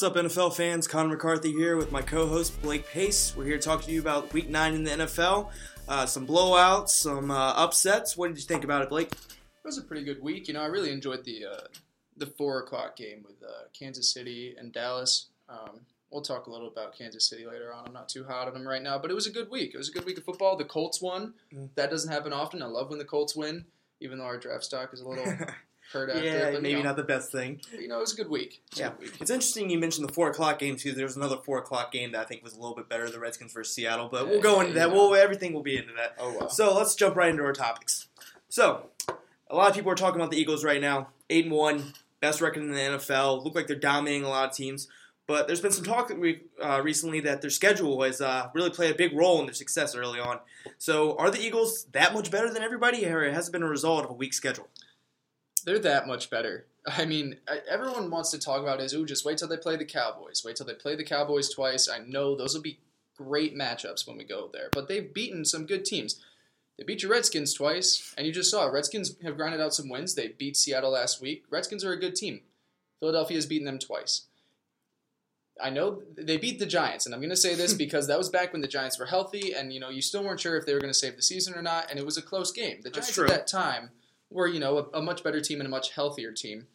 What's up, NFL fans? Connor McCarthy here with my co-host Blake Pace. We're here to talk to you about Week Nine in the NFL, uh, some blowouts, some uh, upsets. What did you think about it, Blake? It was a pretty good week. You know, I really enjoyed the uh, the four o'clock game with uh, Kansas City and Dallas. Um, we'll talk a little about Kansas City later on. I'm not too hot on them right now, but it was a good week. It was a good week of football. The Colts won. Mm. That doesn't happen often. I love when the Colts win, even though our draft stock is a little hurt after. yeah, but, maybe you know, not the best thing. You know, it was a good week. It Yeah, good week. it's interesting you mentioned the four o'clock game too. There was another four o'clock game that I think was a little bit better, the Redskins versus Seattle. But we'll Yeah, go yeah, into that. yeah. We'll everything will be into that. Oh wow. So let's jump right into our topics. So, a lot of people are talking about the Eagles right now. Eight and one, best record in the NFL. Look like they're dominating a lot of teams. But there's been some talk uh, recently that their schedule has uh, really played a big role in their success early on. So, are the Eagles that much better than everybody, or has it been a result of a weak schedule? They're that much better. I mean, I- everyone wants to talk about is, ooh, just wait till they play the Cowboys. Wait till they play the Cowboys twice. I know those will be great matchups when we go there. But they've beaten some good teams. They beat your Redskins twice, and you just saw. Redskins have grinded out some wins. They beat Seattle last week. Redskins are a good team. Philadelphia has beaten them twice. I know they beat the Giants, and I'm going to say this because that was back when the Giants were healthy, and you know you still weren't sure if they were going to save the season or not, and it was a close game. The Giants at that time were you know a, a much better team and a much healthier team.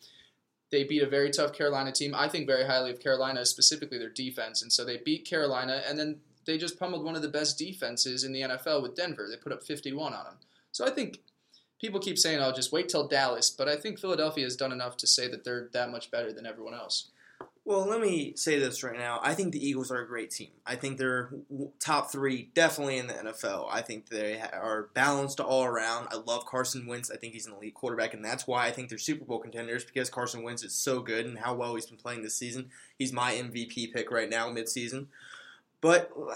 They beat a very tough Carolina team. I think very highly of Carolina, specifically their defense, and so they beat Carolina, and then they just pummeled one of the best defenses in the NFL with Denver. They put up 51 on them. So I think people keep saying, "I'll just wait till Dallas," but I think Philadelphia has done enough to say that they're that much better than everyone else. Well, let me say this right now. I think the Eagles are a great team. I think they're top three, definitely in the NFL. I think they are balanced all around. I love Carson Wentz. I think he's an elite quarterback, and that's why I think they're Super Bowl contenders because Carson Wentz is so good and how well he's been playing this season. He's my MVP pick right now, midseason. But uh,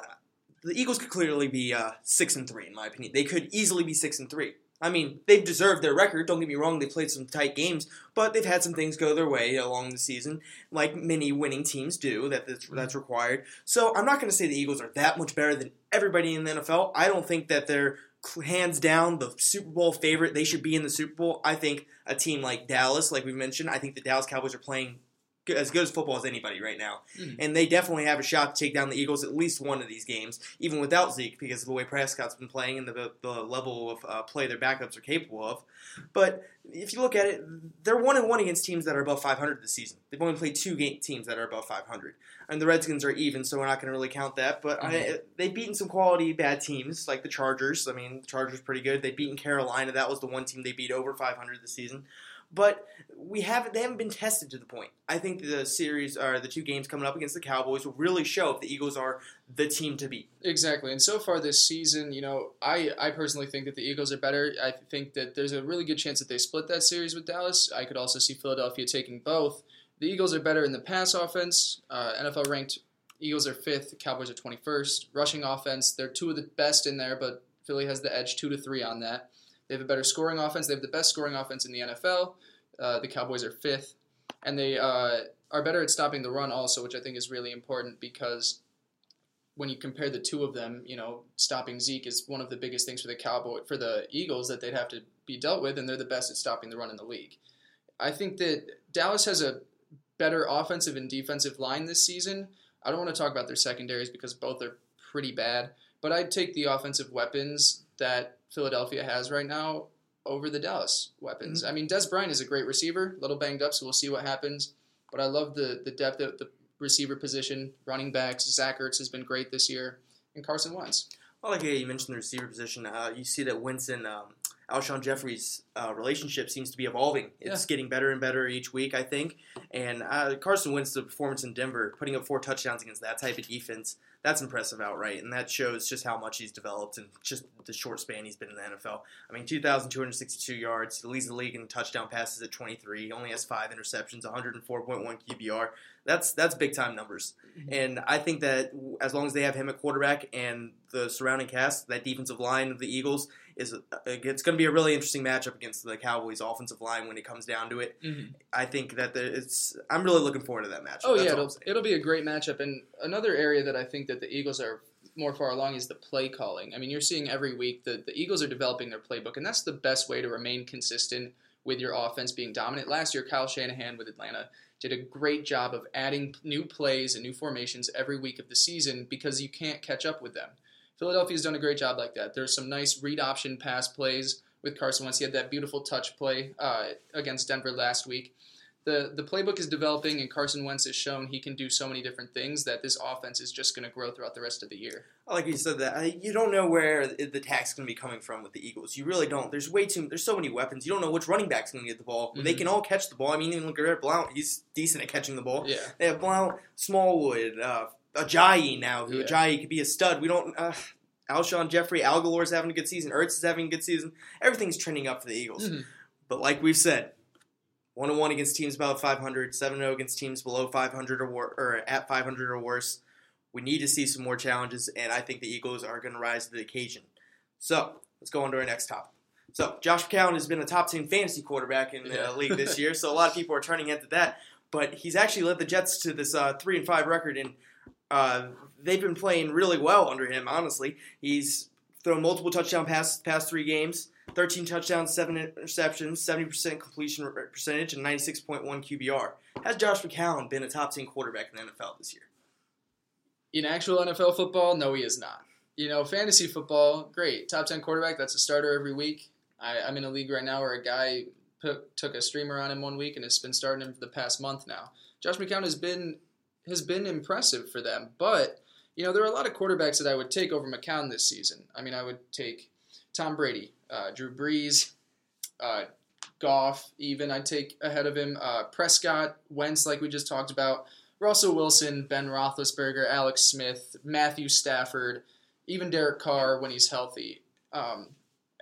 the Eagles could clearly be uh, six and three, in my opinion. They could easily be six and three. I mean, they've deserved their record. Don't get me wrong; they played some tight games, but they've had some things go their way along the season like many winning teams do. That that's, mm-hmm. that's required. So I'm not going to say the Eagles are that much better than everybody in the NFL. I don't think that they're hands down the Super Bowl favorite. They should be in the Super Bowl. I think a team like Dallas, like we mentioned, I think the Dallas Cowboys are playing as good as football as anybody right now, Mhm. and they definitely have a shot to take down the Eagles at least one of these games, even without Zeke, because of the way Prescott's been playing and the the level of uh, play their backups are capable of. But if you look at it, they're one and one against teams that are above 500 this season. They've only played two game teams that are above 500, and the Redskins are even, so we're not going to really count that. But I, they've beaten some quality bad teams like the Chargers. I mean, the Chargers pretty good. They've beaten Carolina. That was the one team they beat over 500 this season. But we haven't they haven't been tested to the point. I think the series or the two games coming up against the Cowboys will really show if the Eagles are the team to beat. Exactly. And so far this season, you know, I, I personally think that the Eagles are better. I think that there's a really good chance that they split that series with Dallas. I could also see Philadelphia taking both. The Eagles are better in the pass offense. Uh, NFL ranked Eagles are fifth, Cowboys are 21st. Rushing offense, they're two of the best in there, but Philly has the edge two to three on that. They have a better scoring offense. They have the best scoring offense in the NFL. Uh, the Cowboys are fifth. And they uh, are better at stopping the run also, which I think is really important because when you compare the two of them, you know, stopping Zeke is one of the biggest things for the Cowboy for the Eagles that they'd have to be dealt with, and they're the best at stopping the run in the league. I think that Dallas has a better offensive and defensive line this season. I don't want to talk about their secondaries because both are pretty bad, but I'd take the offensive weapons that Philadelphia has right now over the Dallas weapons. I mean, Dez Bryant is a great receiver, a little banged up, so we'll see what happens. But I love the the depth at the receiver position, running backs. Zach Ertz has been great this year, and Carson Wentz. Well, like you mentioned the receiver position. Uh, you see that Winston, um, Alshon Jeffery's uh, relationship seems to be evolving. It's getting better and better each week, I think. And uh, Carson Wentz's performance in Denver, putting up four touchdowns against that type of defense, that's impressive outright. And that shows just how much he's developed in just the short span he's been in the NFL. I mean, 2,262 yards. He leads the league in touchdown passes at 23. He only has five interceptions, 104.1 QBR. That's that's big time numbers. Mm-hmm. And I think that as long as they have him at quarterback and the surrounding cast, that defensive line of the Eagles is uh, it's going to be a really interesting matchup against the Cowboys offensive line when it comes down to it. Mhm. I think that the, it's I'm really looking forward to that matchup. Oh That's yeah, it'll, it'll be a great matchup. And another area that I think that the Eagles are more far along is the play calling. I mean, you're seeing every week that the Eagles are developing their playbook, and that's the best way to remain consistent with your offense being dominant. Last year, Kyle Shanahan with Atlanta did a great job of adding new plays and new formations every week of the season because you can't catch up with them. Philadelphia's done a great job like that. There's some nice read option pass plays with Carson Wentz. He had that beautiful touch play uh, against Denver last week the the playbook is developing, and Carson Wentz has shown he can do so many different things that this offense is just going to grow throughout the rest of the year. like you said that you don't know where the attack's going to be coming from with the Eagles. You really don't. There's way too. There's so many weapons. You don't know which running back's going to get the ball. They Mhm. can all catch the ball. I mean, even look at Blount. He's decent at catching the ball. Yeah, They have Blount, Smallwood, uh, Ajayi now. Who Yeah. Ajayi could be a stud. We don't. Uh, Alshon Jeffery, Agholor's having a good season. Ertz is having a good season. Everything's trending up for the Eagles. Mhm. But like we've said, one one against teams above 500, 7 0 against teams below 500 or, wor- or at 500 or worse. We need to see some more challenges, and I think the Eagles are going to rise to the occasion. So let's go on to our next topic. So Josh McCown has been a top 10 fantasy quarterback in the Yeah. league this year, so a lot of people are turning head to that. But he's actually led the Jets to this uh, three and five record, and uh, they've been playing really well under him. Honestly, he's thrown multiple touchdown passes past three games. 13 touchdowns, 7 interceptions, 70% completion percentage, and 96.1 QBR. Has Josh McCown been a top 10 quarterback in the NFL this year? in actual NFL football, no, he is not. You know, fantasy football, great, top ten quarterback. That's a starter every week. I, I'm in a league right now where a guy put, took a streamer on him one week and has been starting him for the past month now. Josh McCown has been has been impressive for them, but you know there are a lot of quarterbacks that I would take over McCown this season. I mean, I would take Tom Brady, uh, Drew Brees, uh, Goff, even I'd take ahead of him. Uh, Prescott, Wentz, like we just talked about. Russell Wilson, Ben Roethlisberger, Alex Smith, Matthew Stafford, even Derek Carr when he's healthy. Um,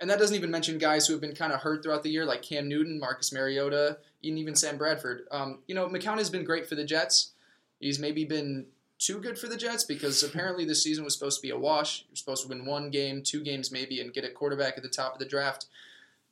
and that doesn't even mention guys who have been kind of hurt throughout the year, like Cam Newton, Marcus Mariota, and even Sam Bradford. Um, you know, McCown has been great for the Jets. He's maybe been too good for the Jets because apparently this season was supposed to be a wash. You're supposed to win one game, two games maybe, and get a quarterback at the top of the draft.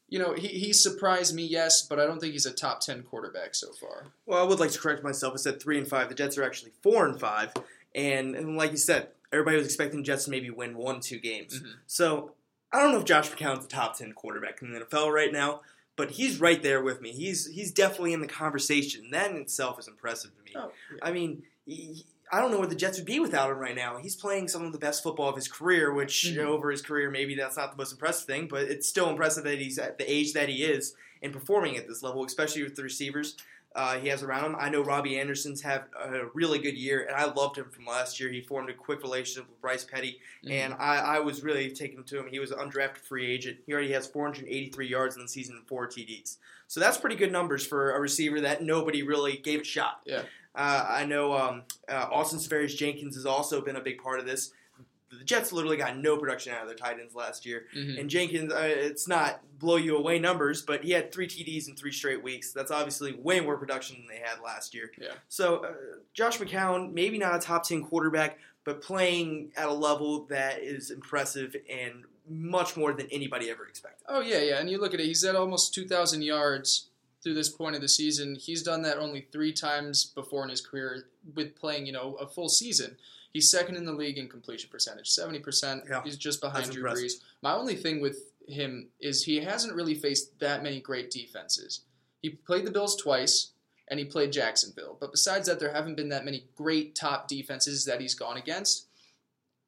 You know, he, he surprised me, yes, but I don't think he's a top 10 quarterback so far. Well, I would like to correct myself. I said 3 and 5. The Jets are actually 4 and 5. And, and like you said, everybody was expecting the Jets to maybe win one, two games. Mhm. So I don't know if Josh McCown's a top 10 quarterback in the NFL right now, but he's right there with me. He's he's definitely in the conversation. That in itself is impressive to me. Oh, I mean, he, I don't know where the Jets would be without him right now. He's playing some of the best football of his career, which Mhm. over his career, maybe that's not the most impressive thing, but it's still impressive that he's at the age that he is and performing at this level, especially with the receivers uh, he has around him. I know Robbie Anderson's had a really good year, and I loved him from last year. He formed a quick relationship with Bryce Petty, Mhm. and I, I was really taken to him. He was an undrafted free agent. He already has 483 yards in the season and four TDs. So that's pretty good numbers for a receiver that nobody really gave a shot. Yeah. Uh, I know um, uh, Austin Seferian-Jenkins has also been a big part of this. The Jets literally got no production out of their tight ends last year. Mhm. And Jenkins, uh, it's not blow you away numbers, but he had three TDs in three straight weeks. That's obviously way more production than they had last year. Yeah. So uh, Josh McCown, maybe not a top ten quarterback, but playing at a level that is impressive and much more than anybody ever expected. Oh yeah, yeah. And you look at it; he's at almost two thousand yards through this point of the season. He's done that only three times before in his career with playing, you know, a full season. He's second in the league in completion percentage, seventy percent. Yeah, He's just behind Drew. Brees. My only thing with him is he hasn't really faced that many great defenses. He played the Bills twice, and he played Jacksonville. But besides that, there haven't been that many great top defenses that he's gone against.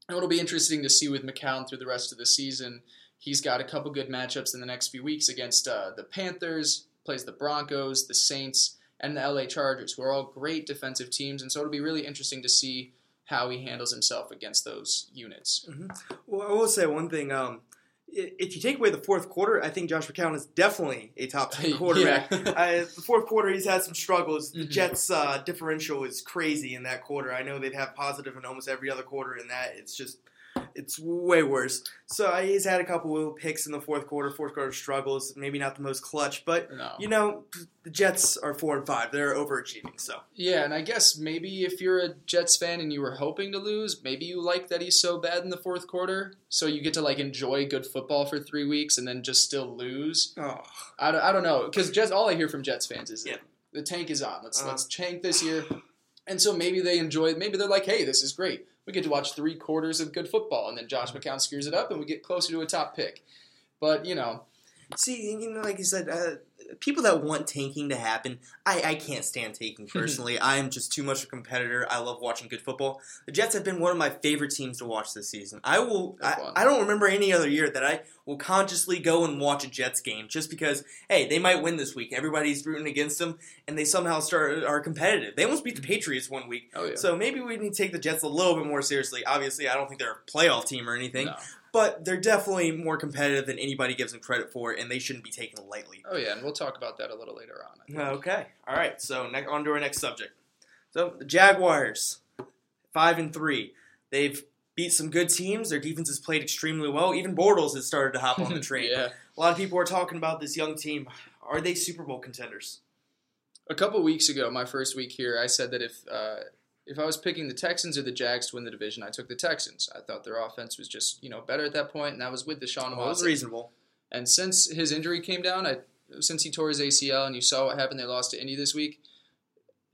And it'll be interesting to see with McCown through the rest of the season. He's got a couple good matchups in the next few weeks against uh, the Panthers, plays the Broncos, the Saints, and the LA Chargers, who are all great defensive teams. And so it'll be really interesting to see how he handles himself against those units. Well, I will say one thing. Um, if you take away the fourth quarter, I think Josh McCown is definitely a top ten Yeah. quarterback. uh, the fourth quarter, he's had some struggles. The Mhm. Jets' uh, differential is crazy in that quarter. I know they'd have positive in almost every other quarter. In that, it's just It's way worse. So he's had a couple of picks in the fourth quarter. Fourth quarter struggles. Maybe not the most clutch, but No. you know the Jets are four and five. They're overachieving. So Yeah, and I guess maybe if you're a Jets fan and you were hoping to lose, maybe you like that he's so bad in the fourth quarter, so you get to like enjoy good football for three weeks and then just still lose. oh, I don't, I don't know because Jets. All I hear from Jets fans is Yeah. the tank is on. Let's Uh. let's tank this year, and so maybe they enjoy. Maybe they're like, hey, this is great. We get to watch three quarters of good football, and then Josh McCown screws it up, and we get closer to a top pick. But you know, see, you know, like you said, uh, people that want tanking to happen, I, I can't stand tanking personally. I am just too much a competitor. I love watching good football. The Jets have been one of my favorite teams to watch this season. I will. I. I don't remember any other year that I will consciously go and watch a Jets game just because. Hey, they might win this week. Everybody's rooting against them, and they somehow start are competitive. They almost beat the Patriots one week. oh yeah, So maybe we need to take the Jets a little bit more seriously. Obviously, I don't think they're a playoff team or anything, No. But they're definitely more competitive than anybody gives them credit for, and they shouldn't be taken lightly. oh yeah, and we'll talk about that a little later on. Okay, all right. So ne- on to our next subject. So the Jaguars, five and three, they've beat some good teams. Their defense has played extremely well. Even Bortles has started to hop on the train. yeah. A lot of people are talking about this young team. Are they Super Bowl contenders? A couple weeks ago, my first week here, I said that if uh, if I was picking the Texans or the Jags to win the division, I took the Texans. I thought their offense was just you know better at that point, and that was with Deshaun Well, it's Watson. reasonable. And since his injury came down, I since he tore his ACL, and you saw what happened, they lost to Indy this week.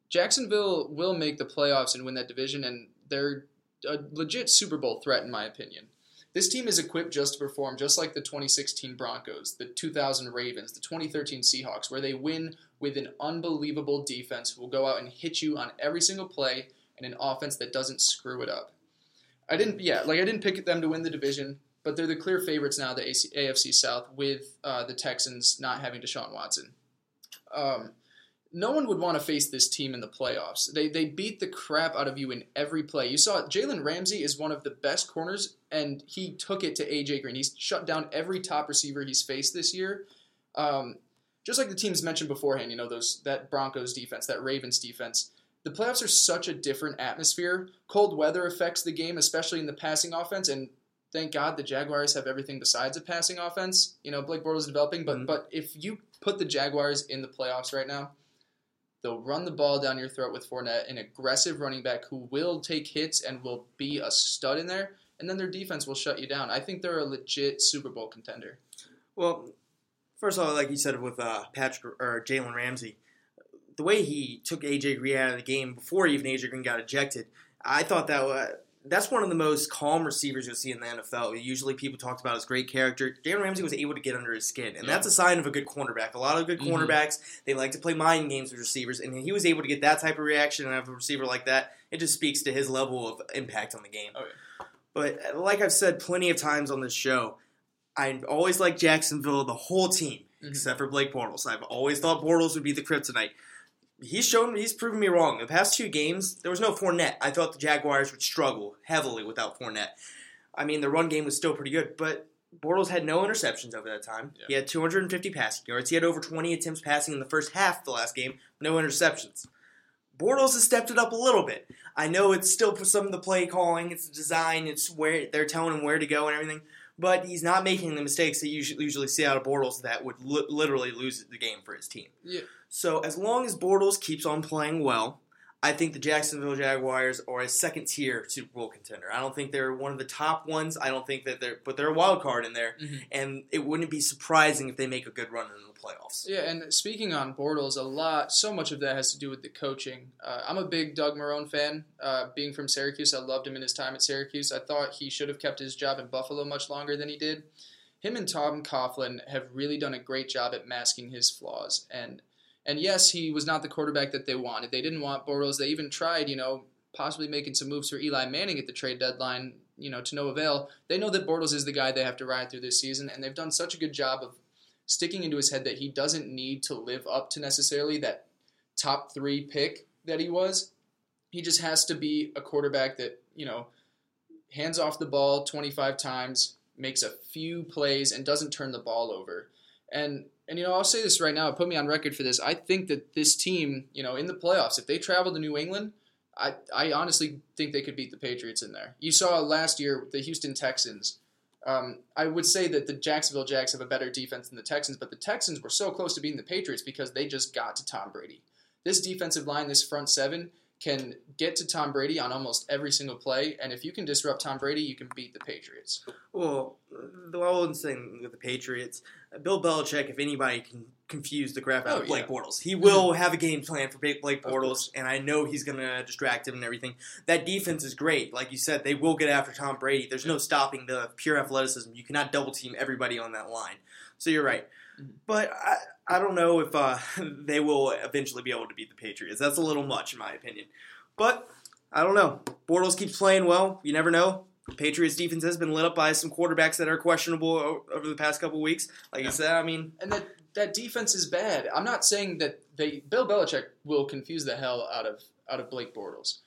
Jacksonville will make the playoffs and win that division, and they're a legit Super Bowl threat, in my opinion. This team is equipped just to perform just like the 2016 Broncos, the 2000 Ravens, the 2013 Seahawks, where they win with an unbelievable defense who will go out and hit you on every single play and an offense that doesn't screw it up. I didn't, yeah, like I didn't pick them to win the division, but they're the clear favorites now, the AFC South, with uh, the Texans not having Deshaun Watson. Um, no one would want to face this team in the playoffs. They they beat the crap out of you in every play. You saw. Jalen Ramsey is one of the best corners, and he took it to AJ Green. He's shut down every top receiver he's faced this year. Um, just like the teams mentioned beforehand, you know those that Broncos defense, that Ravens defense. The playoffs are such a different atmosphere. Cold weather affects the game, especially in the passing offense, and thank God the Jaguars have everything besides a passing offense. You know, Blake Bortles is developing, but Mhm. but if you put the Jaguars in the playoffs right now, they'll run the ball down your throat with Fournette, an aggressive running back who will take hits and will be a stud in there, and then their defense will shut you down. I think they're a legit Super Bowl contender. Well, first of all, like you said with uh, Patrick or Jalen Ramsey, the way he took AJ Green out of the game before even AJ Green got ejected, I thought that uh, that's one of the most calm receivers you'll see in the NFL. Usually, people talked about his great character. Jalen Ramsey was able to get under his skin, and Yeah. that's a sign of a good cornerback. A lot of good Mhm. cornerbacks they like to play mind games with receivers, and he was able to get that type of reaction and have a receiver like that. It just speaks to his level of impact on the game. Oh, But uh, like I've said plenty of times on this show, I always like Jacksonville, the whole team, Mhm. except for Blake Bortles. I've always thought Bortles would be the kryptonite. He's shown, he's proven me wrong. The past two games, there was no Fournette. I thought the Jaguars would struggle heavily without Fournette. I mean, the run game was still pretty good, but Bortles had no interceptions over that time. Yeah. He had 250 passing yards. He had over 20 attempts passing in the first half of the last game, no interceptions. Bortles has stepped it up a little bit. I know it's still for some of the play calling, it's the design, it's where they're telling him where to go and everything, but he's not making the mistakes that you usually see out of Bortles that would li- literally lose the game for his team. Yeah. So as long as Bortles keeps on playing well, I think the Jacksonville Jaguars are a second tier Super Bowl contender. I don't think they're one of the top ones. I don't think that they're, but they're a wild card in there, Mhm. and it wouldn't be surprising if they make a good run in the playoffs. Yeah, and speaking on Bortles, a lot, so much of that has to do with the coaching. Uh, I'm a big Doug Marrone fan. Uh, being from Syracuse, I loved him in his time at Syracuse. I thought he should have kept his job in Buffalo much longer than he did. Him and Tom Coughlin have really done a great job at masking his flaws. And and yes, he was not the quarterback that they wanted. They didn't want Bortles. They even tried, you know, possibly making some moves for Eli Manning at the trade deadline, you know, to no avail. They know that Bortles is the guy they have to ride through this season, and they've done such a good job of sticking into his head that he doesn't need to live up to necessarily that top three pick that he was. He just has to be a quarterback that, you know, hands off the ball 25 times, makes a few plays, and doesn't turn the ball over. And and you know, I'll say this right now, put me on record for this. I think that this team, you know, in the playoffs, if they travel to New England, I, I honestly think they could beat the Patriots in there. You saw last year the Houston Texans. Um, I would say that the Jacksonville Jags have a better defense than the Texans, but the Texans were so close to beating the Patriots because they just got to Tom Brady. This defensive line, this front seven, can get to Tom Brady on almost every single play, and if you can disrupt Tom Brady, you can beat the Patriots. Well, the one thing with the Patriots, Bill Belichick, if anybody can confuse the crap out Oh, of Blake yeah. Bortles, he will have a game plan for Blake Bortles, and I know he's going to distract him and everything. That defense is great. Like you said, they will get after Tom Brady. There's no stopping the pure athleticism. You cannot double team everybody on that line. So you're right. Mhm. But I, I don't know if uh, they will eventually be able to beat the Patriots. That's a little much, in my opinion. But I don't know. Bortles keeps playing well. You never know. Patriots defense has been lit up by some quarterbacks that are questionable over the past couple weeks. Like Yeah. you said, I mean, And that that defense is bad. I'm not saying that they Bill Belichick will confuse the hell out of out of Blake Bortles.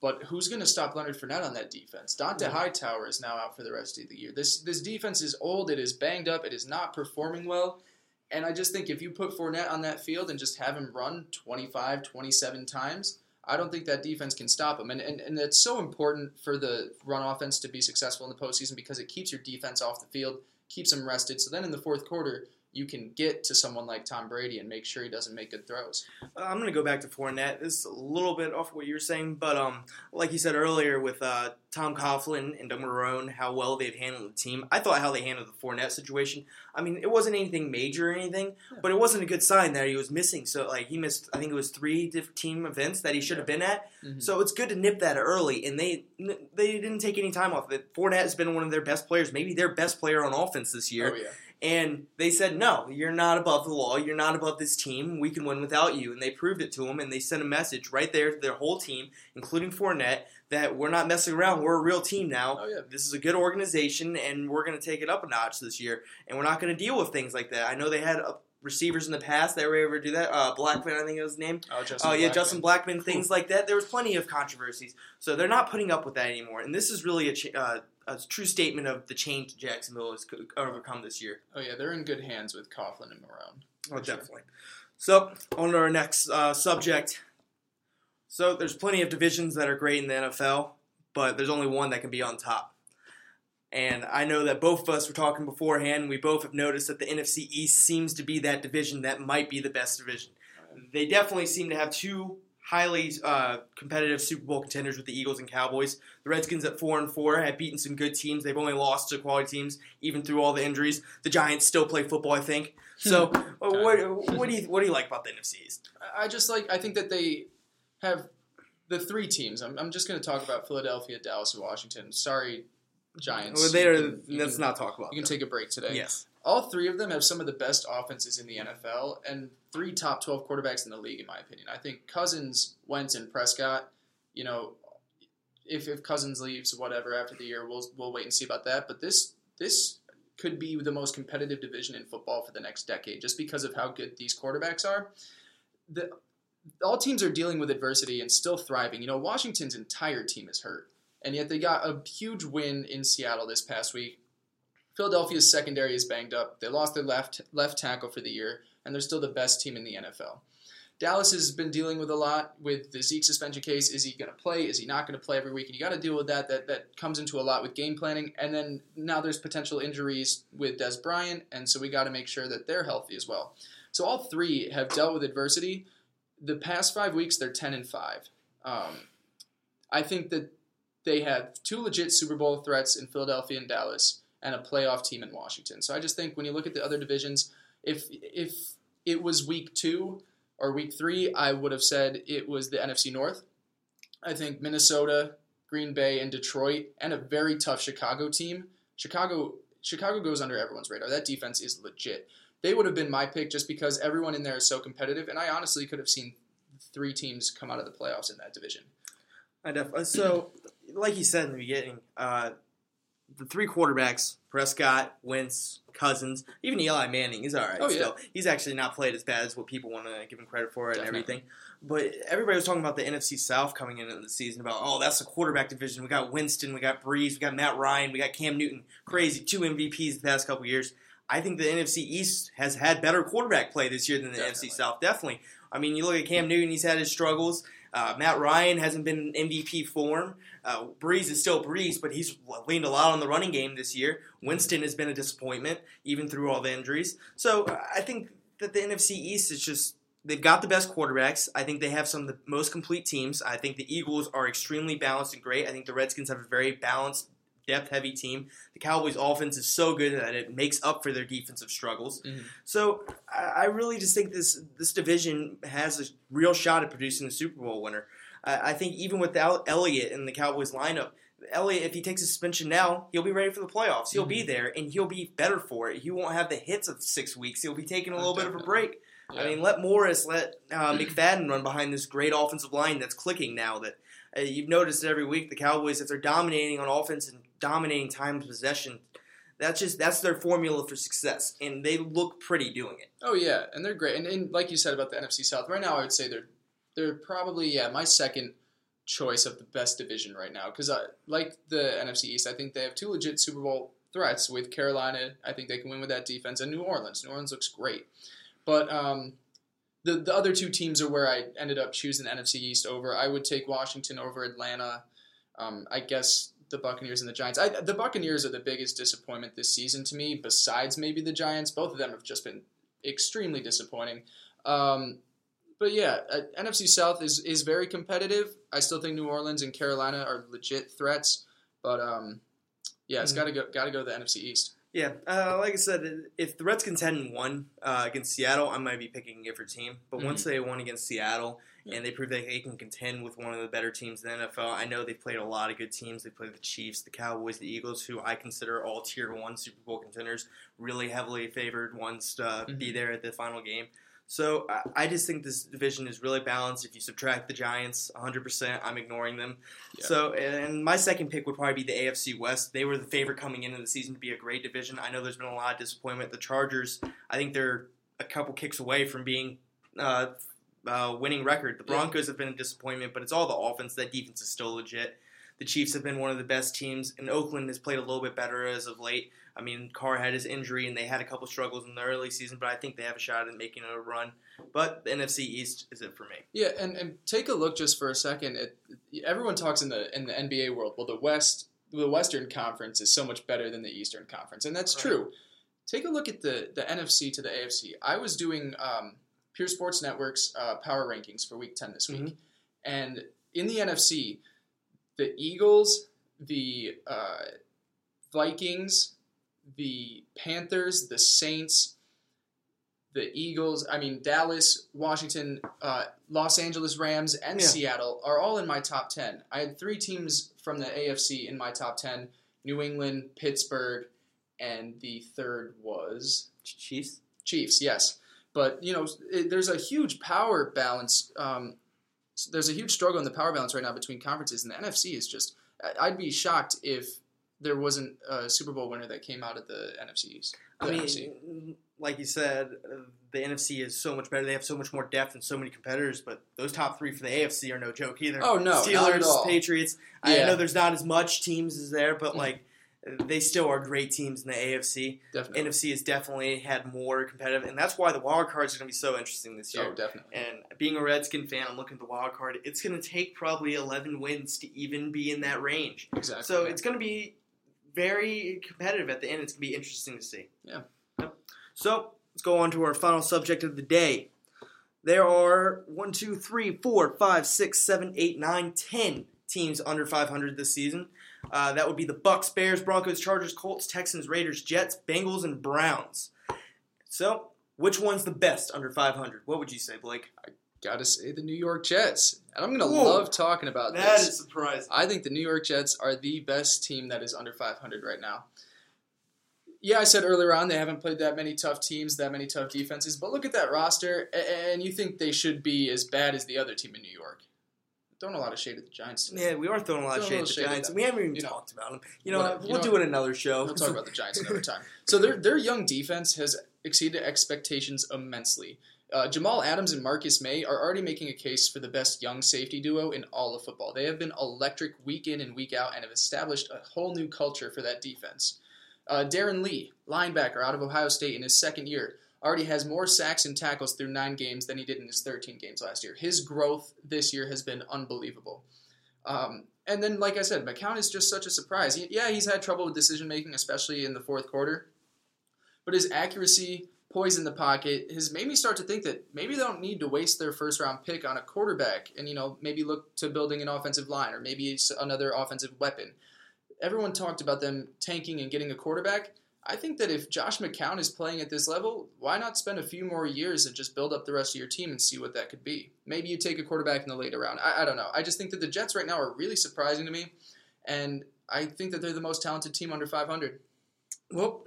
But who's going to stop Leonard Fournette on that defense? Dante Yeah. Hightower is now out for the rest of the year. This this defense is old. It is banged up. It is not performing well. And I just think if you put Fournette on that field and just have him run 25, 27 times, I don't think that defense can stop him. And, and, and it's so important for the run offense to be successful in the postseason because it keeps your defense off the field, keeps them rested. So then in the fourth quarter, you can get to someone like Tom Brady and make sure he doesn't make good throws. Uh, I'm going to go back to Fournette. This is a little bit off what you were saying, but um, like you said earlier with uh, Tom Coughlin and Doug Marrone, how well they've handled the team. I thought how they handled the Fournette situation. I mean, it wasn't anything major or anything, but it wasn't a good sign that he was missing. So like he missed, I think it was three different team events that he should have been at. Mhm. So it's good to nip that early, and they they didn't take any time off of it. Fournette has been one of their best players, maybe their best player on offense this year. Oh, yeah. And they said, no, you're not above the law. You're not above this team. We can win without you. And they proved it to him, and they sent a message right there to their whole team, including Fournette, that we're not messing around. We're a real team now. Oh, yeah. This is a good organization, and we're going to take it up a notch this year. And we're not going to deal with things like that. I know they had uh, receivers in the past that were able to do that. Uh, Blackmon, I think it was his name. Oh, Justin Oh yeah, Blackmon. Justin Blackmon, things like that. There was plenty of controversies, so they're not putting up with that anymore. And this is really a, ch- uh, a true statement of the change Jacksonville has overcome this year. Oh, yeah. They're in good hands with Coughlin and Marrone. Oh, For sure. definitely. So, on to our next uh, subject. So, there's plenty of divisions that are great in the NFL, but there's only one that can be on top. And I know that both of us were talking beforehand. We both have noticed that the NFC East seems to be that division that might be the best division. They definitely seem to have two highly uh, competitive Super Bowl contenders with the Eagles and Cowboys. The Redskins at four and four have beaten some good teams. They've only lost to quality teams, even through all the injuries. The Giants still play football, I think. So, uh, what, what do you what do you like about the NFCs? I I just like. I think that they have the three teams. I'm, I'm just going to talk about Philadelphia, Dallas, and Washington. Sorry, Giants. Well, they are, can- let's can- not talk about. You can them. take a break today. yes. All three of them have some of the best offenses in the NFL and three top 12 quarterbacks in the league, in my opinion. I think Cousins, Wentz, and Prescott, you know, if, if Cousins leaves, whatever, after the year, we'll, we'll wait and see about that. But this this could be the most competitive division in football for the next decade just because of how good these quarterbacks are. The, all teams are dealing with adversity and still thriving. You know, Washington's entire team is hurt, and yet they got a huge win in Seattle this past week. Philadelphia's secondary is banged up. They lost their left left tackle for the year, and they're still the best team in the NFL. Dallas has been dealing with a lot with the Zeke suspension case. Is he going to play? Is he not going to play every week? And you got to deal with that. That that comes into a lot with game planning. And then now there's potential injuries with Dez Bryant, and so we got to make sure that they're healthy as well. So all three have dealt with adversity. The past five weeks, they're ten and five. Um, I think that they have two legit Super Bowl threats in Philadelphia and Dallas, and a playoff team in Washington. So I just think when you look at the other divisions, if if it was week two or week three, I would have said it was the NFC North. I think Minnesota, Green Bay, and Detroit, and a very tough Chicago team. Chicago Chicago goes under everyone's radar. That defense is legit. They would have been my pick just because everyone in there is so competitive, and I honestly could have seen three teams come out of the playoffs in that division. I definitely. So, like you said in the beginning, uh, the three quarterbacks: Prescott, Wentz, Cousins, even Eli Manning. He's all right. Oh, yeah. Still, he's actually not played as bad as what people want to give him credit for and Definitely. everything. But everybody was talking about the NFC South coming into the season about, oh, that's the quarterback division. We got Winston, we got Brees, we got Matt Ryan, we got Cam Newton. Crazy, two MVPs the past couple years. I think the NFC East has had better quarterback play this year than the Definitely. NFC South. Definitely. I mean, you look at Cam Newton; he's had his struggles. Uh, Matt Ryan hasn't been in MVP form. Uh, Brees is still Brees, but he's leaned a lot on the running game this year. Winston has been a disappointment, even through all the injuries. So I think that the NFC East is just they've got the best quarterbacks. I think they have some of the most complete teams. I think the Eagles are extremely balanced and great. I think the Redskins have a very balanced, depth heavy team. The Cowboys' offense is so good that it makes up for their defensive struggles. Mhm. So I I really just think this this division has a real shot at producing a Super Bowl winner. I I think even without Elliott in the Cowboys lineup, Elliott, if he takes a suspension now, he'll be ready for the playoffs. He'll be Mhm. there, and he'll be better for it. He won't have the hits of six weeks. He'll be taking a little bit of a break. Yeah. I mean, let Morris, let uh, McFadden run behind this great offensive line that's clicking now. That uh, you've noticed every week the Cowboys, if they're dominating on offense and dominating time possession, that's just that's their formula for success, and they look pretty doing it. Oh yeah, and they're great. And, and like you said about the NFC South, right now I would say they're they're probably yeah my second choice of the best division right now because like the NFC East, I think they have two legit Super Bowl threats with Carolina. I think they can win with that defense and New Orleans. New Orleans looks great, but um, the the other two teams are where I ended up choosing NFC East over. I would take Washington over Atlanta. Um, I guess the Buccaneers and the Giants. I, the Buccaneers are the biggest disappointment this season to me, besides maybe the Giants. Both of them have just been extremely disappointing. Um, but yeah, uh, NFC South is is very competitive. I still think New Orleans and Carolina are legit threats, but um, yeah, it's Mhm. got to go got to go to the NFC East. Yeah, uh, like I said, if the Redskins hadn't won uh, against Seattle, I might be picking a different team. But once they won against Seattle Yeah. and they proved that they can contend with one of the better teams in the NFL, I know they've played a lot of good teams. They played the Chiefs, the Cowboys, the Eagles, who I consider all Tier One Super Bowl contenders, really heavily favored ones to uh, be Mhm. there at the final game. So I, just think this division is really balanced. If you subtract the Giants, 100%, I'm ignoring them. Yeah. So, and my second pick would probably be the AFC West. They were the favorite coming into the season to be a great division. I know there's been a lot of disappointment. The Chargers, I think they're a couple kicks away from being uh, uh, winning record. The Yeah. Broncos have been a disappointment, but it's all the offense. That defense is still legit. The Chiefs have been one of the best teams, and Oakland has played a little bit better as of late. I mean, Carr had his injury, and they had a couple struggles in the early season, but I think they have a shot at making a run. But the NFC East is it for me. Yeah, and, and take a look just for a second. At, everyone talks in the in the NBA world. Well, the West, the Western Conference is so much better than the Eastern Conference, and that's Right. true. Take a look at the the NFC to the AFC. I was doing um, Pure Sports Network's uh, power rankings for Week Ten this week, Mhm. and in the NFC, the Eagles, the uh, Vikings, the Panthers, the Saints, the Eagles, I mean Dallas, Washington, uh, Los Angeles Rams, and Yeah. Seattle are all in my top ten. I had three teams from the AFC in my top ten: New England, Pittsburgh, and the third was Chiefs. Chiefs. Yes, but you know it, there's a huge power balance. Um, s- there's a huge struggle in the power balance right now between conferences, and the NFC is just. I'd be shocked if there wasn't a Super Bowl winner that came out of the NFC East. I mean, NFC. like you said, the NFC is so much better. They have so much more depth and so many competitors. But those top three for the AFC are no joke either. Oh, no, not Steelers, at all. Patriots. I know there's not as much teams as there, but Mhm. like they still are great teams in the AFC. Definitely. NFC has definitely had more competitive, and that's why the wild cards are going to be so interesting this oh, year. Oh, definitely. And being a Redskin fan, I'm looking at the wild card. It's going to take probably 11 wins to even be in that range. Exactly. So it's going to be very competitive at the end. It's going to be interesting to see. Yeah. Yep. So let's go on to our final subject of the day. There are one, two, three, four, five, six, seven, eight, nine, ten teams under 500 this season. Uh, that would be the Bucks, Bears, Broncos, Chargers, Colts, Texans, Raiders, Jets, Bengals, and Browns. So, which one's the best under 500? What would you say, Blake? I gotta say the New York Jets. And I'm gonna Whoa. love talking about That this. is surprising. I think the New York Jets are the best team that is under 500 right now. Yeah, I said earlier on they haven't played that many tough teams, that many tough defenses, but look at that roster, and you think they should be as bad as the other team in New York. Throwing a lot of shade at the Giants today. Yeah, we are throwing a lot of Throwing a shade at the shade Giants. them. We haven't even You know, talked about them. You know, we'll know do it another show. We'll talk about the Giants another time. So their their young defense has exceeded expectations immensely. Uh, Jamal Adams and Marcus Maye are already making a case for the best young safety duo in all of football. They have been electric week in and week out and have established a whole new culture for that defense. Uh, Darron Lee, linebacker out of Ohio State in his second year, already has more sacks and tackles through nine games than he did in his 13 games last year. His growth this year has been unbelievable. Um, and then, like I said, McCown is just such a surprise. Yeah, he's had trouble with decision making, especially in the fourth quarter. But his accuracy, poise in the pocket, has made me start to think that maybe they don't need to waste their first round pick on a quarterback and, you know, maybe look to building an offensive line or maybe another offensive weapon. Everyone talked about them tanking and getting a quarterback. I think that if Josh McCown is playing at this level, why not spend a few more years and just build up the rest of your team and see what that could be? Maybe you take a quarterback in the later round. I, I don't know. I just think that the Jets right now are really surprising to me, and I think that they're the most talented team under 500. Well,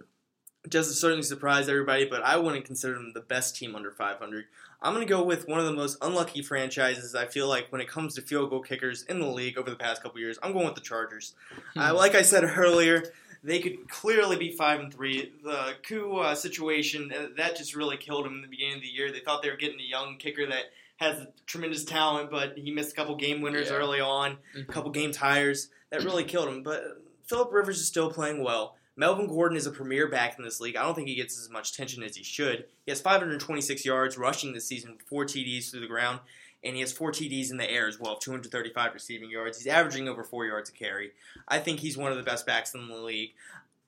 Jets certainly surprised everybody, but I wouldn't consider them the best team under 500. I'm going to go with one of the most unlucky franchises. I feel like when it comes to field goal kickers in the league over the past couple years, I'm going with the Chargers. Uh, like I said earlier, they could clearly be five and three. The Koo uh, situation uh, that just really killed them in the beginning of the year. They thought they were getting a young kicker that has tremendous talent, but he missed a couple game winners yeah. early on, mm-hmm. a couple game tires that really killed him. But Philip Rivers is still playing well. Melvin Gordon is a premier back in this league. I don't think he gets as much attention as he should. He has 526 yards rushing this season, four TDs through the ground and he has four TDs in the air as well, 235 receiving yards. He's averaging over four yards a carry. I think he's one of the best backs in the league.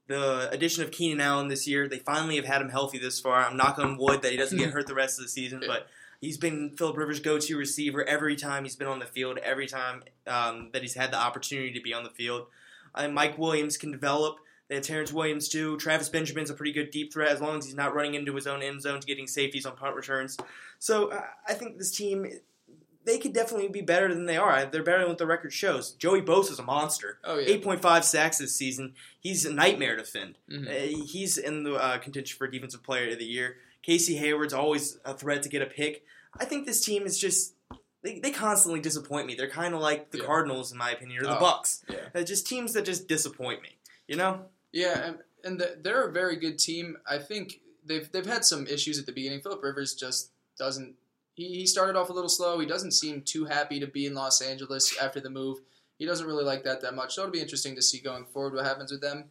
The addition of Keenan Allen this year, they finally have had him healthy this far. I'm knocking on wood that he doesn't get hurt the rest of the season, but he's been Philip Rivers' go-to receiver every time he's been on the field, every time um, that he's had the opportunity to be on the field. And Mike Williams can develop. They have Terrance Williams too. Travis Benjamin's a pretty good deep threat as long as he's not running into his own end zones, getting safeties on punt returns. So uh, I think this team they could definitely be better than they are. They're better than what the record shows. Joey Bosa is a monster. Oh, yeah. 8.5 sacks this season. He's a nightmare to defend. Mm-hmm. Uh, he's in the uh, contention for Defensive Player of the Year. Casey Hayward's always a threat to get a pick. I think this team is just. They, they constantly disappoint me. They're kind of like the yeah. Cardinals, in my opinion, or the oh, Bucks. Yeah. They're just teams that just disappoint me. You know? Yeah, and, and the, they're a very good team. I think they've they've had some issues at the beginning. Philip Rivers just doesn't he, he started off a little slow. He doesn't seem too happy to be in Los Angeles after the move. He doesn't really like that that much. So it'll be interesting to see going forward what happens with them.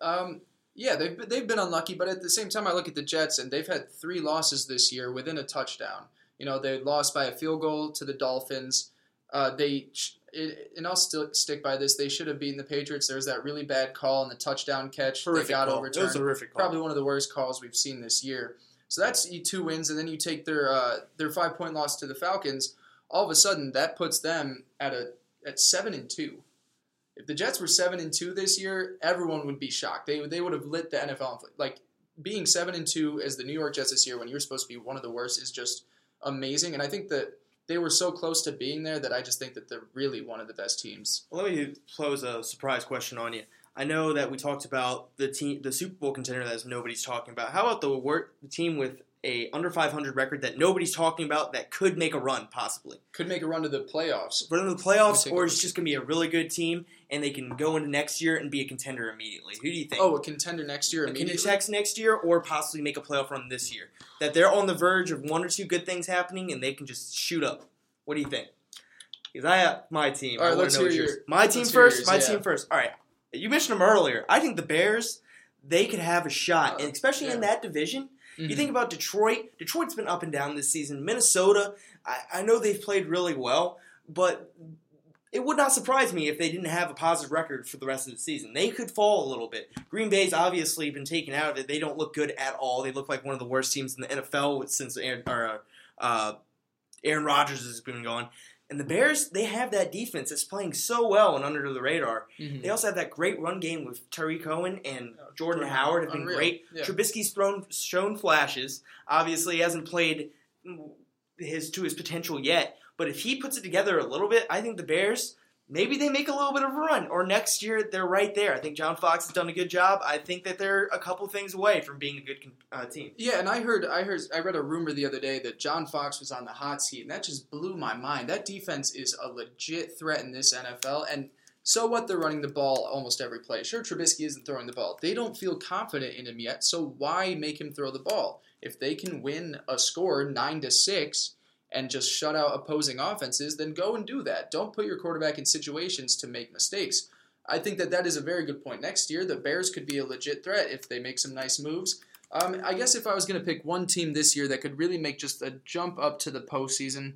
Um, yeah, they've they've been unlucky, but at the same time, I look at the Jets and they've had three losses this year within a touchdown. You know, they lost by a field goal to the Dolphins. Uh, they it, and I'll still stick by this. They should have beaten the Patriots. There was that really bad call and the touchdown catch horrific they got call. overturned. It was a horrific call. Probably one of the worst calls we've seen this year. So that's two wins, and then you take their uh, their five point loss to the Falcons. All of a sudden, that puts them at a at seven and two. If the Jets were seven and two this year, everyone would be shocked. They they would have lit the NFL. Like being seven and two as the New York Jets this year, when you're supposed to be one of the worst, is just amazing. And I think that they were so close to being there that I just think that they're really one of the best teams. Well, let me pose a surprise question on you. I know that we talked about the team, the Super Bowl contender that nobody's talking about. How about the work, the team with a under 500 record that nobody's talking about that could make a run possibly? Could make a run to the playoffs. Run to the playoffs, or it's just going to be a really good team and they can go into next year and be a contender immediately. Who do you think? Oh, a contender next year a. Contender next year, or possibly make a playoff run this year. That they're on the verge of one or two good things happening and they can just shoot up. What do you think? Because I have my team. All right, let's hear your, My team first. Yours, my yeah. team first. All right. You mentioned them earlier. I think the Bears they could have a shot, and especially yeah. in that division. Mm-hmm. You think about Detroit. Detroit's been up and down this season. Minnesota, I, I know they've played really well, but it would not surprise me if they didn't have a positive record for the rest of the season. They could fall a little bit. Green Bay's obviously been taken out of it. They don't look good at all. They look like one of the worst teams in the NFL since Aaron, or, uh, Aaron Rodgers has been going. And the Bears, they have that defense that's playing so well and under the radar. Mm-hmm. They also have that great run game with Tarik Cohen and Jordan Howard have been Unreal. great. Yeah. Trubisky's thrown shown flashes. Obviously, he hasn't played his to his potential yet. But if he puts it together a little bit, I think the Bears maybe they make a little bit of a run. Or next year, they're right there. I think John Fox has done a good job. I think that they're a couple things away from being a good uh, team. Yeah, and I heard, I heard, I read a rumor the other day that John Fox was on the hot seat, and that just blew my mind. That defense is a legit threat in this NFL, and so what? They're running the ball almost every play. Sure, Trubisky isn't throwing the ball. They don't feel confident in him yet, so why make him throw the ball? If they can win a score nine to six and just shut out opposing offenses, then go and do that. Don't put your quarterback in situations to make mistakes. I think that that is a very good point. Next year, the Bears could be a legit threat if they make some nice moves. Um, I guess if I was going to pick one team this year that could really make just a jump up to the postseason,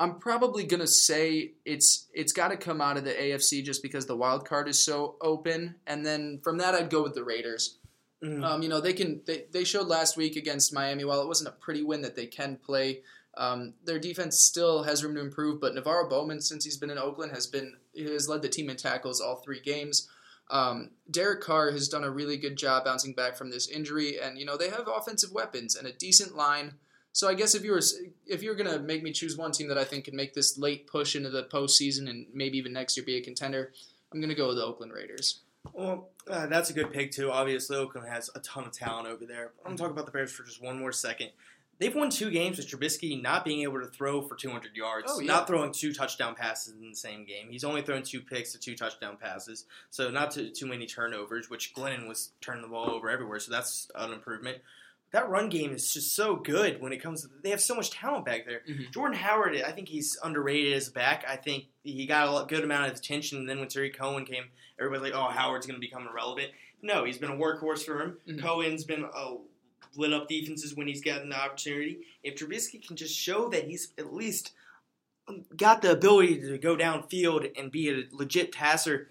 I'm probably going to say it's it's got to come out of the AFC just because the wild card is so open, and then from that I'd go with the Raiders. Mm. Um, you know they can they, they showed last week against Miami while it wasn't a pretty win that they can play. Um, their defense still has room to improve, but NaVorro Bowman, since he's been in Oakland, has been has led the team in tackles all three games. Um, Derek Carr has done a really good job bouncing back from this injury, and you know they have offensive weapons and a decent line. So I guess if you were if you're gonna make me choose one team that I think can make this late push into the postseason and maybe even next year be a contender, I'm gonna go with the Oakland Raiders. Well, uh, that's a good pick too. Obviously, Oakland has a ton of talent over there. I'm gonna talk about the Bears for just one more second. They've won two games with Trubisky not being able to throw for 200 yards, Oh, yeah. not throwing two touchdown passes in the same game. He's only thrown two picks to two touchdown passes, so not too, too many turnovers, which Glennon was turning the ball over everywhere, so that's an improvement. That run game is just so good when it comes to, they have so much talent back there. Mhm. Jordan Howard, I think he's underrated as a back. I think he got a good amount of attention, and then when Tarik Cohen came, everybody's like, oh, Howard's going to become irrelevant. No, he's been a workhorse for him. Mhm. Cohen's been uh, lit up defenses when he's gotten the opportunity. If Trubisky can just show that he's at least got the ability to go downfield and be a legit passer,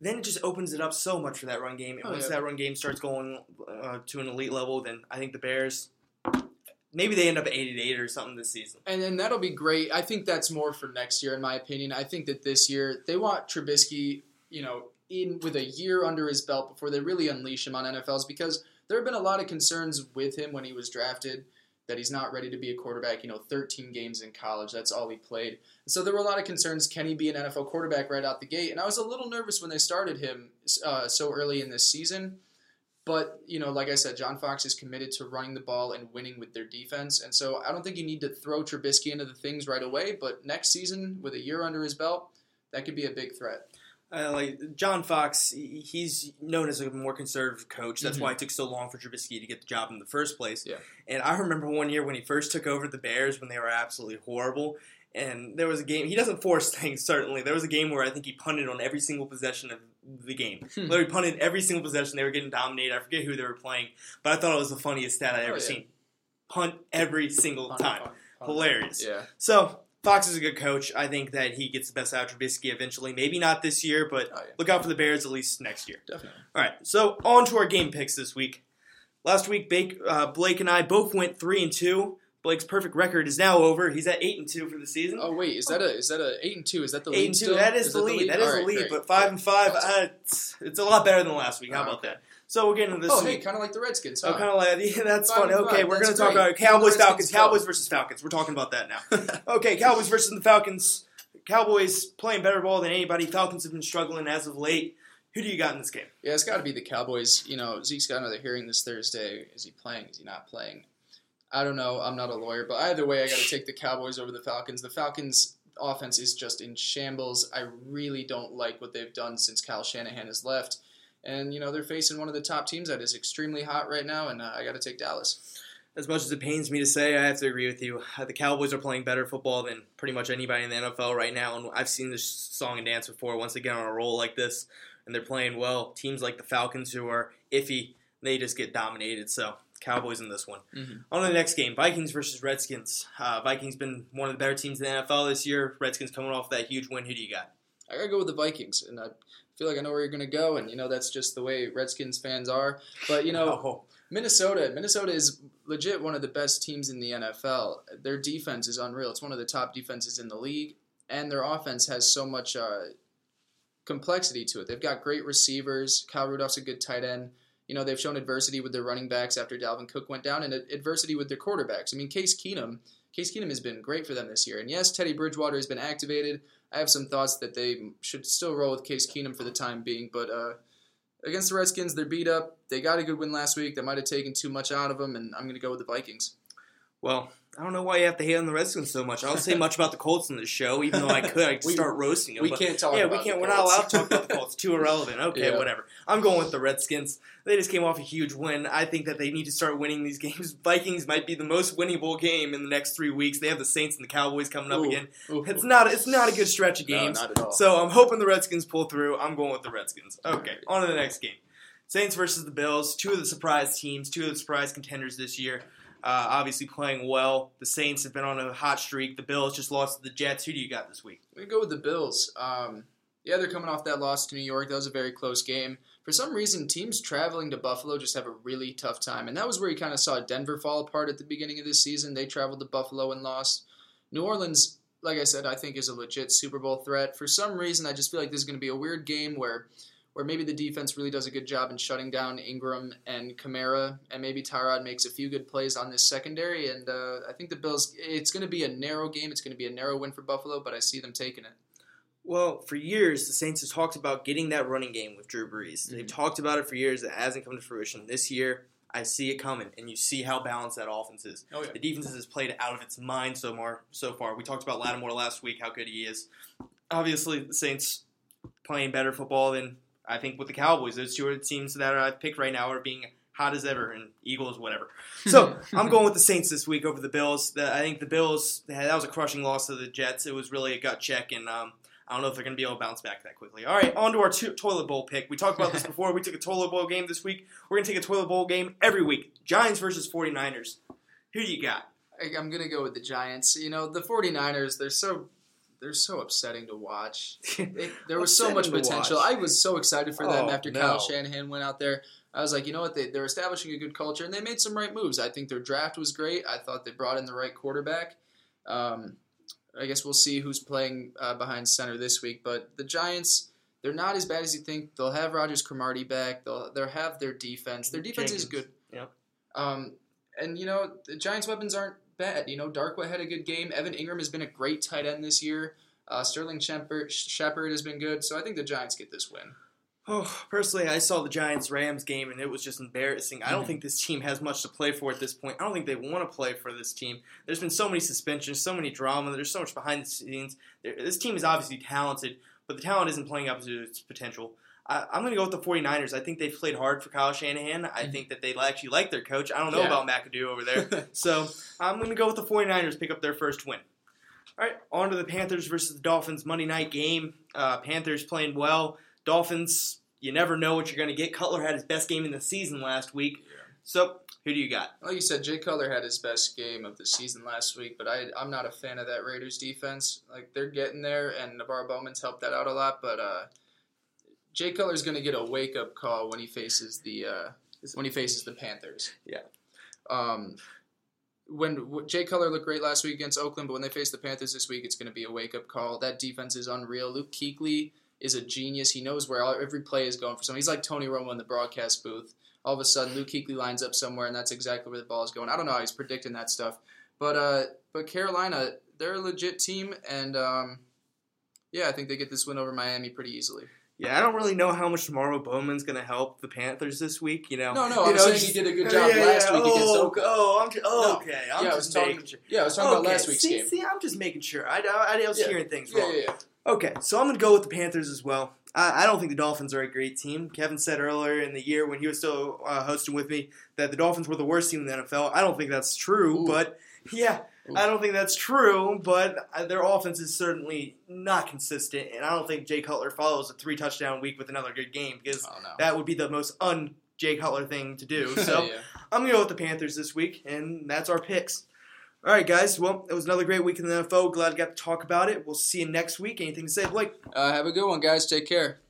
then it just opens it up so much for that run game. And Oh, once yeah. that run game starts going uh, to an elite level, then I think the Bears maybe they end up at eight and eight or something this season. And then that'll be great. I think that's more for next year, in my opinion. I think that this year they want Trubisky, you know, in with a year under his belt before they really unleash him on NFLs because there have been a lot of concerns with him when he was drafted that he's not ready to be a quarterback. You know, 13 games in college, that's all he played. So there were a lot of concerns. Can he be an NFL quarterback right out the gate? And I was a little nervous when they started him uh, so early in this season. But, you know, like I said, John Fox is committed to running the ball and winning with their defense. And so I don't think you need to throw Trubisky into the things right away. But next season, with a year under his belt, that could be a big threat. Uh, like John Fox, he's known as a more conservative coach. That's Mhm. why it took so long for Trubisky to get the job in the first place. Yeah. And I remember one year when he first took over the Bears when they were absolutely horrible. And there was a game. He doesn't force things. Certainly, there was a game where I think he punted on every single possession of the game. Hmm. Literally punted every single possession. They were getting dominated. I forget who they were playing, but I thought it was the funniest stat I'd ever Oh, yeah. seen. Punt every single Punt, time. punt, punt. Hilarious. Yeah. So Fox is a good coach. I think that he gets the best out of Trubisky eventually. Maybe not this year, but Oh, yeah. look out for the Bears at least next year. Definitely. All right, so on to our game picks this week. Last week, Bake, uh, Blake and I both went three and two. Blake's perfect record is now over. He's at eight and two for the season. Oh wait, is that a is that a eight and two? Is that the eight lead and two. still? That is, the lead. That is All the lead. great. But five and five, uh, it's, it's a lot better than last week. How Oh, about okay. that? So we're getting into this Oh, hey, kind of like the Redskins. Oh, kind of like yeah, that's funny. Okay, five, we're going to talk about Cowboys, Falcons, go. Cowboys versus Falcons. We're talking about that now. okay, Cowboys versus the Falcons. Cowboys playing better ball than anybody. Falcons have been struggling as of late. Who do you got in this game? Yeah, it's got to be the Cowboys. You know, Zeke's got another hearing this Thursday. Is he playing? Is he not playing? I don't know. I'm not a lawyer, but either way, I got to take the Cowboys over the Falcons. The Falcons' offense is just in shambles. I really don't like what they've done since Kyle Shanahan has left. And, you know, they're facing one of the top teams that is extremely hot right now, and uh, I got to take Dallas. As much as it pains me to say, I have to agree with you. Uh, The Cowboys are playing better football than pretty much anybody in the NFL right now, and I've seen this song and dance before. Once they get on a roll like this, and they're playing well, teams like the Falcons, who are iffy, they just get dominated. So Cowboys in this one. Mhm. On to the next game, Vikings versus Redskins. Uh, Vikings been one of the better teams in the NFL this year. Redskins coming off that huge win. Who do you got? I got to go with the Vikings, and I feel like I know where you're going to go, and, you know, that's just the way Redskins fans are. But, you know, Oh, Minnesota, Minnesota is legit one of the best teams in the NFL. Their defense is unreal. It's one of the top defenses in the league, and their offense has so much uh, complexity to it. They've got great receivers. Kyle Rudolph's a good tight end. You know, they've shown adversity with their running backs after Dalvin Cook went down, and adversity with their quarterbacks. I mean, Case Keenum, Case Keenum has been great for them this year. And yes, Teddy Bridgewater has been activated. I have some thoughts that they should still roll with Case Keenum for the time being, but uh, against the Redskins, they're beat up. They got a good win last week. That might have taken too much out of them, and I'm going to go with the Vikings. well, I don't know why you have to hate on the Redskins so much. I don't say much about the Colts in this show, even though I could. I could We- start roasting them. We can't talk. yeah, about we can't. We're not allowed to talk about the Colts. Too irrelevant. Okay, Yeah. whatever. I'm going with the Redskins. They just came off a huge win. I think that they need to start winning these games. Vikings might be the most winnable game in the next three weeks. They have the Saints and the Cowboys coming up Ooh. again. Ooh. It's not. It's not a good stretch of No, games. not at all. So I'm hoping the Redskins pull through. I'm going with the Redskins. Okay, on to the next game. Saints versus the Bills, two of the surprise teams, two of the surprise contenders this year. Uh, obviously playing well. The Saints have been on a hot streak. The Bills just lost to the Jets. Who do you got this week? Gonna go with the Bills. Um, yeah, they're coming off that loss to New York. That was a very close game. For some reason, teams traveling to Buffalo just have a really tough time, and that was where you kind of saw Denver fall apart at the beginning of this season. They traveled to Buffalo and lost. New Orleans, like I said, I think is a legit Super Bowl threat. For some reason, I just feel like this is going to be a weird game where where maybe the defense really does a good job in shutting down Ingram and Kamara, and maybe Tyrod makes a few good plays on this secondary. And uh, I think the Bills, it's going to be a narrow game. It's going to be a narrow win for Buffalo, but I see them taking it. Well, for years, the Saints have talked about getting that running game with Drew Brees. They've Mhm. talked about it for years. It hasn't come to fruition. This year, I see it coming, and you see how balanced that offense is. Oh yeah. The defense has played out of its mind so far. So far, we talked about Lattimore last week, how good he is. Obviously, the Saints playing better football than I think with the Cowboys. Those two are the teams that I've picked right now are being hot as ever, and Eagles, whatever. So I'm going with the Saints this week over the Bills. The, I think the Bills that was a crushing loss to the Jets. It was really a gut check, and um, I don't know if they're going to be able to bounce back that quickly. All right, on to our to- toilet bowl pick. We talked about this before. We took a toilet bowl game this week. We're going to take a toilet bowl game every week. Giants versus 49ers. Who do you got? I- I'm gonna go with the Giants. You know, the 49ers, they're so they're so upsetting to watch. It, there was so much potential. I was so excited for them Oh, after no. Kyle Shanahan went out there. I was like, you know what? They, they're establishing a good culture, and they made some right moves. I think their draft was great. I thought they brought in the right quarterback. Um, I guess we'll see who's playing uh, behind center this week. But the Giants, they're not as bad as you think. They'll have Rodgers-Cromartie back. They'll they'll have their defense. Their defense is good. Yep. Um, and you know the Giants' weapons aren't bad. You know Darkwa had a good game. Evan Engram has been a great tight end this year. Uh, Sterling Shepard, Shepard has been good. So I think the Giants get this win. Oh, personally, I saw the Giants Rams game and it was just embarrassing. I don't Mhm. think this team has much to play for at this point. I don't think they want to play for this team. There's been so many suspensions, so many drama. There's so much behind the scenes. This team is obviously talented, but the talent isn't playing up to its potential. I, I'm going to go with the 49ers. I think they've played hard for Kyle Shanahan. I Mhm. think that they actually like their coach. I don't know Yeah. about McAdoo over there. So I'm going to go with the 49ers, pick up their first win. All right, on to the Panthers versus the Dolphins Monday night game. Uh, Panthers playing well. Dolphins, you never know what you're going to get. Cutler had his best game in the season last week. So, who do you got? like you said, Jay Cutler had his best game of the season last week, but I, I'm not a fan of that Raiders defense. Like they're getting there, and NaVorro Bowman's helped that out a lot. But uh, Jay Cutler's going to get a wake up call when he faces the uh, when he faces the Panthers. Yeah. Um, when w- Jay Cutler looked great last week against Oakland, but when they face the Panthers this week, it's going to be a wake up call. That defense is unreal. Luke Kuechly is a genius. He knows where all, every play is going for someone. He's like Tony Romo in the broadcast booth. All of a sudden, Luke Kuechly lines up somewhere, and that's exactly where the ball is going. I don't know how he's predicting that stuff, but uh, but Carolina, they're a legit team, and um, yeah, I think they get this win over Miami pretty easily. Yeah, I don't really know how much NaVorro Bowman's going to help the Panthers this week. You know, No, no, You I'm know, saying just- he did a good job Yeah, last yeah, week against oh, Oh, I'm just, oh, No. okay. I'm yeah, I just was talking. making sure. Yeah, I was talking about last week's see, game. See, I'm just making sure. I, I, I was hearing things wrong. yeah, yeah. Okay, so I'm going to go with the Panthers as well. I, I don't think the Dolphins are a great team. Kevin said earlier in the year when he was still uh, hosting with me that the Dolphins were the worst team in the NFL. I don't think that's true, Ooh. but yeah. I don't think that's true. But uh, their offense is certainly not consistent, and I don't think Jay Cutler follows a three touchdown week with another good game because Oh no. that would be the most un Jay Cutler thing to do. So yeah. I'm gonna go with the Panthers this week, and that's our picks. All right, guys. Well, it was another great week in the NFL. Glad I got to talk about it. We'll see you next week. Anything to say, Blake? Uh, have a good one, guys. Take care.